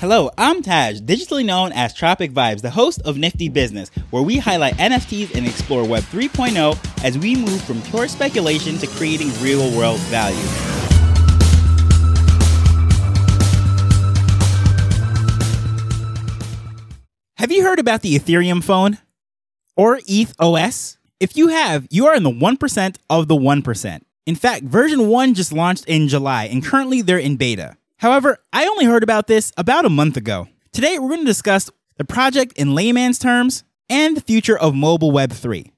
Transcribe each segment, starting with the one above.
Hello, I'm Taj, digitally known as Tropic Vibes, the host of Nifty Business, where we highlight NFTs and explore Web 3.0 as we move from pure speculation to creating real world value. Have you heard about the Ethereum phone or ETH OS? If you have, you are in the 1% of the 1%. In fact, version 1 just launched in July and currently they're in beta. However, I only heard about this about a month ago. Today, we're going to discuss the project in layman's terms and the future of mobile Web 3.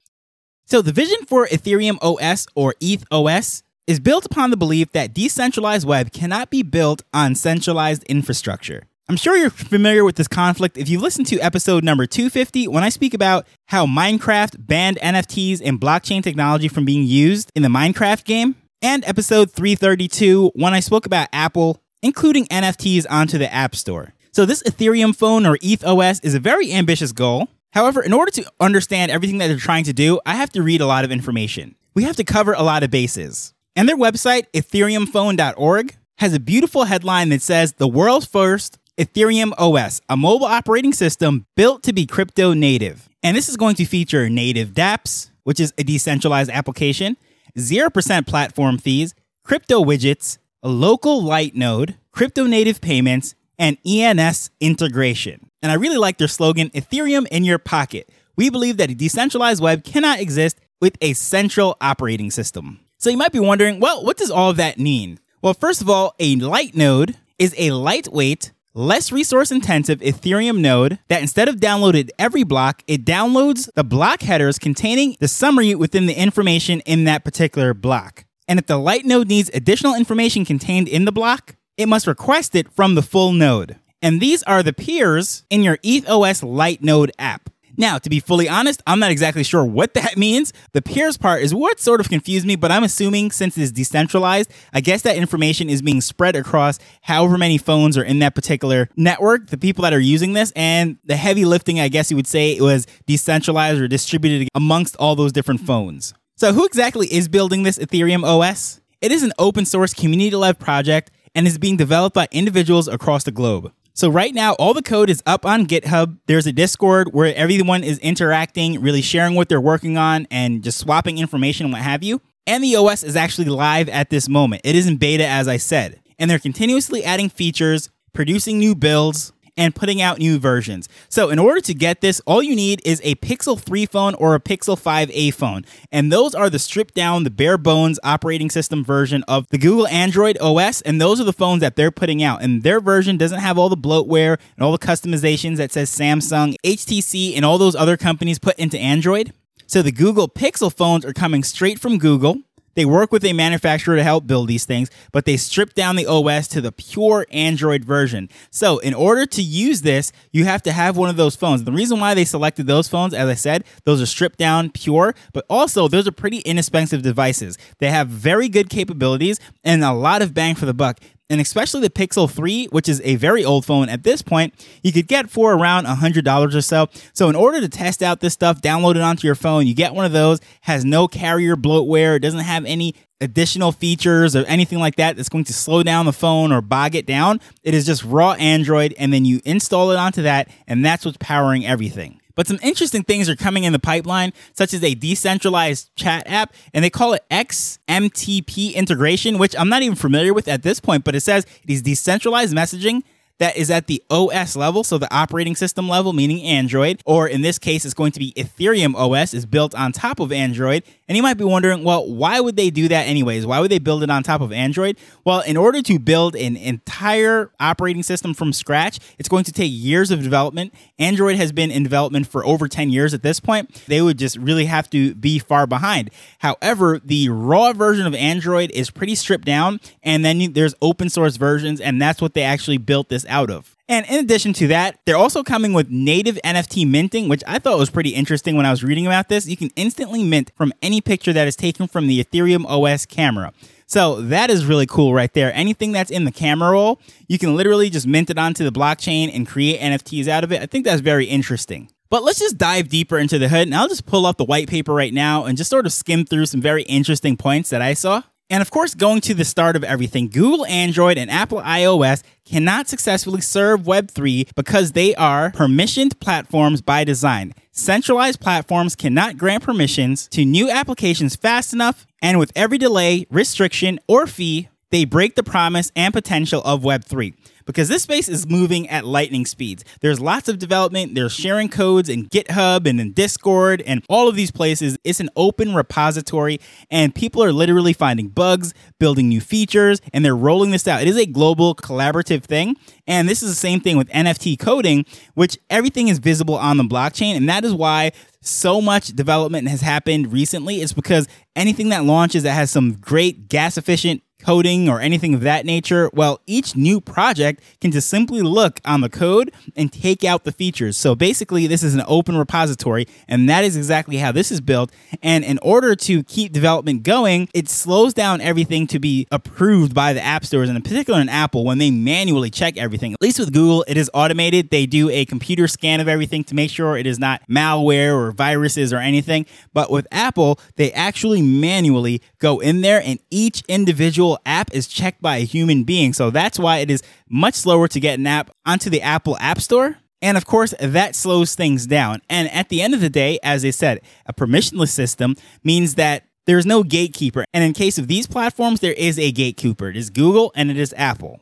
So, the vision for Ethereum OS or ETH OS is built upon the belief that decentralized web cannot be built on centralized infrastructure. I'm sure you're familiar with this conflict if you listen to episode number 250 when I speak about how Minecraft banned NFTs and blockchain technology from being used in the Minecraft game, and episode 332 when I spoke about Apple including NFTs onto the App Store. So, this Ethereum phone or ETH OS is a very ambitious goal. However, in order to understand everything that they're trying to do, I have to read a lot of information. We have to cover a lot of bases. And their website, ethereumphone.org, has a beautiful headline that says the world's first Ethereum OS, a mobile operating system built to be crypto native. And this is going to feature native dApps, which is a decentralized application, 0% platform fees, crypto widgets, a local light node, crypto native payments, and ENS integration. And I really like their slogan Ethereum in your pocket. We believe that a decentralized web cannot exist with a central operating system. So you might be wondering, well, what does all of that mean? Well, first of all, a light node is a lightweight, less resource intensive Ethereum node that instead of downloaded every block, it downloads the block headers containing the summary within the information in that particular block. And if the light node needs additional information contained in the block, it must request it from the full node. And these are the peers in your ETHOS Light Node app. Now, to be fully honest, I'm not exactly sure what that means. The peers part is what sort of confused me, but I'm assuming since it's decentralized, I guess that information is being spread across however many phones are in that particular network, the people that are using this, and the heavy lifting, I guess you would say, was decentralized or distributed amongst all those different phones. So, who exactly is building this Ethereum OS? It is an open source community led project and is being developed by individuals across the globe. So, right now, all the code is up on GitHub. There's a Discord where everyone is interacting, really sharing what they're working on, and just swapping information and what have you. And the OS is actually live at this moment. It is in beta, as I said. And they're continuously adding features, producing new builds, and putting out new versions. So, in order to get this, all you need is a Pixel 3 phone or a Pixel 5a phone. And those are the stripped down, the bare bones operating system version of the Google Android OS. And those are the phones that they're putting out. And their version doesn't have all the bloatware and all the customizations that says Samsung, HTC, and all those other companies put into Android. So, the Google Pixel phones are coming straight from Google. They work with a manufacturer to help build these things, but they strip down the OS to the pure Android version. So, in order to use this, you have to have one of those phones. The reason why they selected those phones, as I said, those are stripped down pure, but also those are pretty inexpensive devices. They have very good capabilities and a lot of bang for the buck and especially the Pixel 3, which is a very old phone at this point, you could get for around $100 or so. So, in order to test out this stuff, download it onto your phone. You get one of those, has no carrier bloatware, it doesn't have any additional features or anything like that that's going to slow down the phone or bog it down. It is just raw Android, and then you install it onto that, and that's what's powering everything. But some interesting things are coming in the pipeline, such as a decentralized chat app, and they call it XMTP integration, which I'm not even familiar with at this point, but it says it is decentralized messaging that is at the OS level, so the operating system level, meaning Android, or in this case, it's going to be Ethereum OS, is built on top of Android. And you might be wondering, well, why would they do that anyways? Why would they build it on top of Android? Well, in order to build an entire operating system from scratch, it's going to take years of development. Android has been in development for over 10 years at this point. They would just really have to be far behind. However, the raw version of Android is pretty stripped down, and then there's open source versions, and that's what they actually built this out of. And in addition to that, they're also coming with native NFT minting, which I thought was pretty interesting when I was reading about this. You can instantly mint from any picture that is taken from the Ethereum OS camera. So that is really cool right there. Anything that's in the camera roll, you can literally just mint it onto the blockchain and create NFTs out of it. I think that's very interesting. But let's just dive deeper into the hood and I'll just pull up the white paper right now and just sort of skim through some very interesting points that I saw. And of course, going to the start of everything, Google Android and Apple iOS cannot successfully serve Web3 because they are permissioned platforms by design. Centralized platforms cannot grant permissions to new applications fast enough, and with every delay, restriction, or fee, they break the promise and potential of Web3 because this space is moving at lightning speeds. There's lots of development, there's sharing codes in GitHub and in Discord and all of these places. It's an open repository and people are literally finding bugs, building new features, and they're rolling this out. It is a global collaborative thing. And this is the same thing with NFT coding, which everything is visible on the blockchain. And that is why so much development has happened recently is because anything that launches that has some great gas efficient coding or anything of that nature, well, each new project can just simply look on the code and take out the features. So basically, this is an open repository, and that is exactly how this is built. And in order to keep development going, it slows down everything to be approved by the app stores, and in particular in Apple, when they manually check everything. At least with Google, it is automated. They do a computer scan of everything to make sure it is not malware or viruses or anything. But with Apple, they actually manually go in there and each individual app is checked by a human being. So that's why it is much slower to get an app onto the Apple App Store. And of course, that slows things down. And at the end of the day, as I said, a permissionless system means that there's no gatekeeper. And in case of these platforms, there is a gatekeeper. It is Google and it is Apple.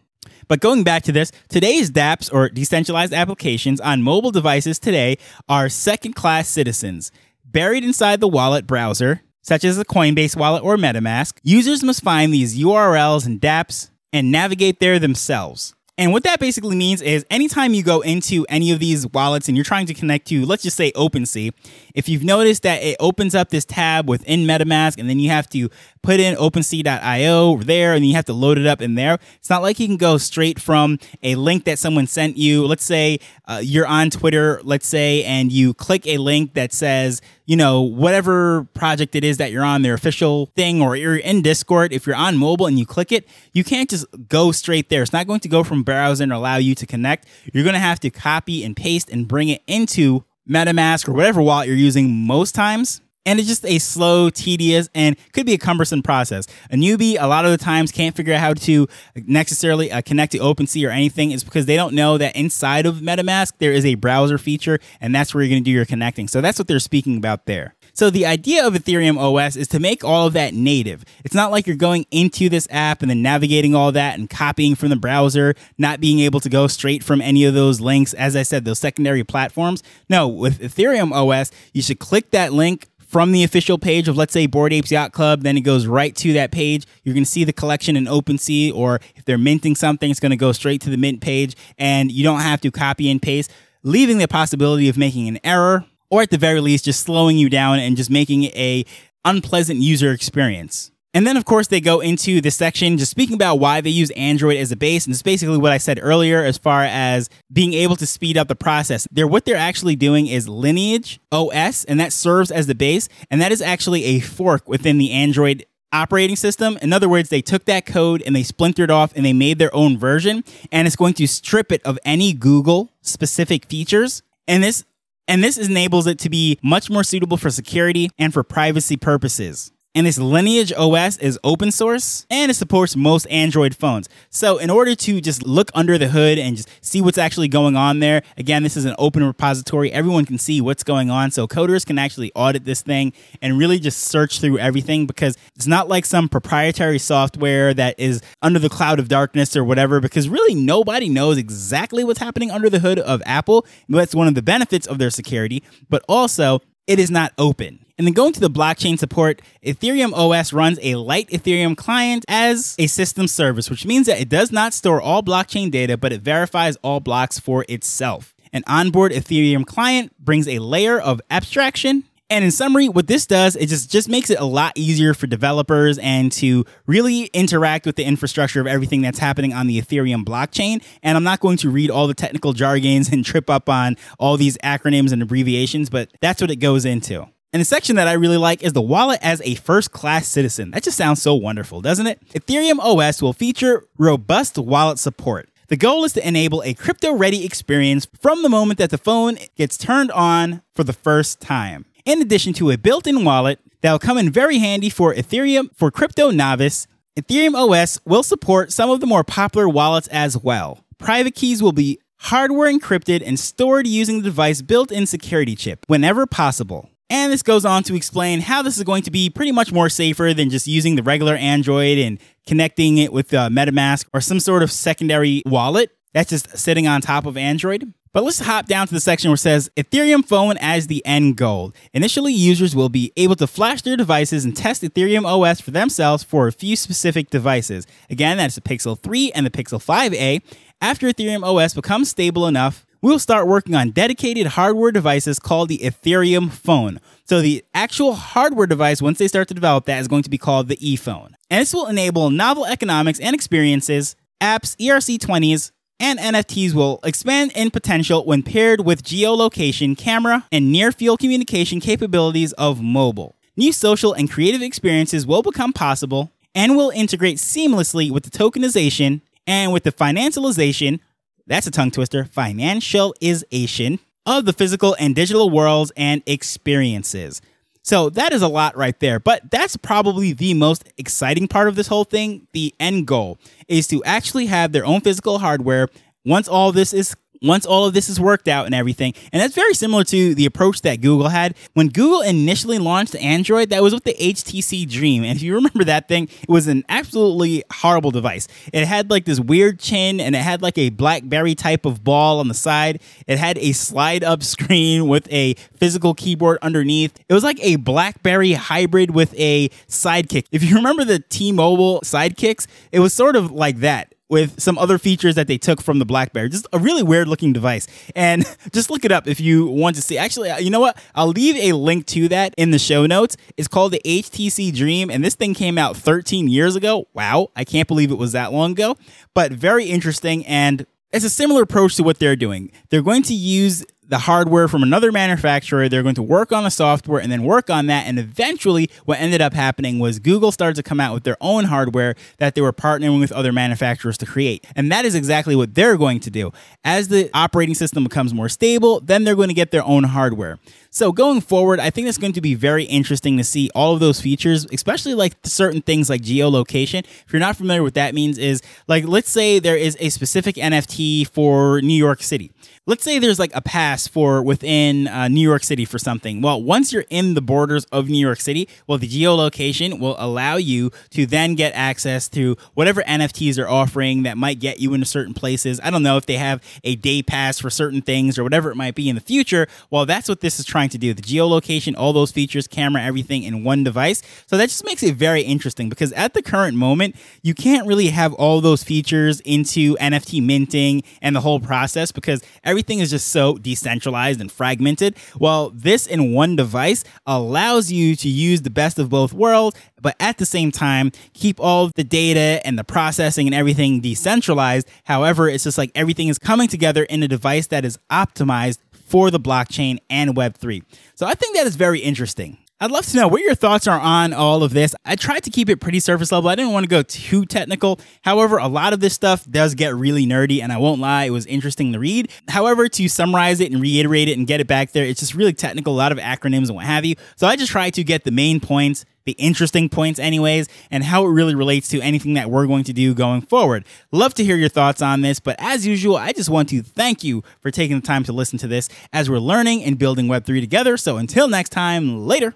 But going back to this, today's dApps or decentralized applications on mobile devices today are second class citizens. Buried inside the wallet browser, such as the Coinbase wallet or MetaMask, users must find these URLs and dApps and navigate there themselves. And what that basically means is anytime you go into any of these wallets and you're trying to connect to, let's just say OpenSea, if you've noticed that it opens up this tab within MetaMask and then you have to put in OpenSea.io there and you have to load it up in there, it's not like you can go straight from a link that someone sent you. Let's say uh, you're on Twitter, let's say, and you click a link that says, you know, whatever project it is that you're on, their official thing, or you're in Discord, if you're on mobile and you click it, you can't just go straight there. It's not going to go from browser and allow you to connect. You're going to have to copy and paste and bring it into MetaMask or whatever wallet you're using most times and it's just a slow, tedious, and could be a cumbersome process. A newbie, a lot of the times, can't figure out how to necessarily uh, connect to OpenSea or anything. It's because they don't know that inside of MetaMask there is a browser feature, and that's where you're going to do your connecting. So that's what they're speaking about there. So the idea of Ethereum OS is to make all of that native. It's not like you're going into this app and then navigating all that and copying from the browser, not being able to go straight from any of those links. As I said, those secondary platforms. No, with Ethereum OS, you should click that link from the official page of let's say Bored Apes Yacht Club, then it goes right to that page. You're going to see the collection in OpenSea, or if they're minting something, it's going to go straight to the mint page, and you don't have to copy and paste, leaving the possibility of making an error, or at the very least, just slowing you down and just making a unpleasant user experience. And then, of course, they go into the section just speaking about why they use Android as a base. And it's basically what I said earlier as far as being able to speed up the process. They're, what they're actually doing is Lineage OS, and that serves as the base. And that is actually a fork within the Android operating system. In other words, they took that code and they splintered off and they made their own version. And it's going to strip it of any Google specific features. And this and this enables it to be much more suitable for security and for privacy purposes and this Lineage OS is open source and it supports most Android phones. So, in order to just look under the hood and just see what's actually going on there, again, this is an open repository. Everyone can see what's going on. So, coders can actually audit this thing and really just search through everything because it's not like some proprietary software that is under the cloud of darkness or whatever, because really nobody knows exactly what's happening under the hood of Apple. That's one of the benefits of their security, but also it is not open. And then going to the blockchain support, Ethereum OS runs a light Ethereum client as a system service, which means that it does not store all blockchain data, but it verifies all blocks for itself. An onboard Ethereum client brings a layer of abstraction and in summary, what this does, it just, just makes it a lot easier for developers and to really interact with the infrastructure of everything that's happening on the Ethereum blockchain. And I'm not going to read all the technical jargons and trip up on all these acronyms and abbreviations, but that's what it goes into. And the section that I really like is the wallet as a first class citizen. That just sounds so wonderful, doesn't it? Ethereum OS will feature robust wallet support. The goal is to enable a crypto ready experience from the moment that the phone gets turned on for the first time. In addition to a built in wallet that will come in very handy for Ethereum for crypto novice, Ethereum OS will support some of the more popular wallets as well. Private keys will be hardware encrypted and stored using the device built in security chip whenever possible. And this goes on to explain how this is going to be pretty much more safer than just using the regular Android and connecting it with uh, MetaMask or some sort of secondary wallet that's just sitting on top of Android. But let's hop down to the section where it says Ethereum phone as the end goal. Initially, users will be able to flash their devices and test Ethereum OS for themselves for a few specific devices. Again, that's the Pixel 3 and the Pixel 5a. After Ethereum OS becomes stable enough, we'll start working on dedicated hardware devices called the Ethereum phone. So the actual hardware device, once they start to develop that, is going to be called the ePhone. And this will enable novel economics and experiences, apps, ERC20s, and NFTs will expand in potential when paired with geolocation, camera, and near field communication capabilities of mobile. New social and creative experiences will become possible and will integrate seamlessly with the tokenization and with the financialization that's a tongue twister financialization of the physical and digital worlds and experiences. So that is a lot right there. But that's probably the most exciting part of this whole thing. The end goal is to actually have their own physical hardware once all this is once all of this is worked out and everything. And that's very similar to the approach that Google had. When Google initially launched Android, that was with the HTC Dream. And if you remember that thing, it was an absolutely horrible device. It had like this weird chin and it had like a Blackberry type of ball on the side. It had a slide up screen with a physical keyboard underneath. It was like a Blackberry hybrid with a sidekick. If you remember the T Mobile sidekicks, it was sort of like that with some other features that they took from the BlackBerry. Just a really weird looking device. And just look it up if you want to see. Actually, uh, you know what? I'll leave a link to that in the show notes. It's called the HTC Dream, and this thing came out 13 years ago. Wow, I can't believe it was that long ago, but very interesting. And it's a similar approach to what they're doing. They're going to use the hardware from another manufacturer. They're going to work on the software and then work on that. And eventually, what ended up happening was Google started to come out with their own hardware that they were partnering with other manufacturers to create. And that is exactly what they're going to do. As the operating system becomes more stable, then they're going to get their own hardware. So going forward, I think it's going to be very interesting to see all of those features, especially like certain things like geolocation. If you're not familiar with that means is like let's say there is a specific NFT for New York City let's say there's like a pass for within uh, New York City for something. Well, once you're in the borders of New York City, well, the geolocation will allow you to then get access to whatever NFTs are offering that might get you into certain places. I don't know if they have a day pass for certain things or whatever it might be in the future. Well, that's what this is trying to do. The geolocation, all those features, camera, everything in one device. So that just makes it very interesting because at the current moment, you can't really have all those features into NFT minting and the whole process because every everything is just so decentralized and fragmented. Well, this in one device allows you to use the best of both worlds, but at the same time, keep all the data and the processing and everything decentralized. However, it's just like everything is coming together in a device that is optimized for the blockchain and Web3. So I think that is very interesting. I'd love to know what your thoughts are on all of this. I tried to keep it pretty surface level. I didn't want to go too technical. However, a lot of this stuff does get really nerdy, and I won't lie, it was interesting to read. However, to summarize it and reiterate it and get it back there, it's just really technical, a lot of acronyms and what have you. So I just tried to get the main points the interesting points, anyways, and how it really relates to anything that we're going to do going forward. Love to hear your thoughts on this, but as usual, I just want to thank you for taking the time to listen to this as we're learning and building Web3 together. So until next time, later.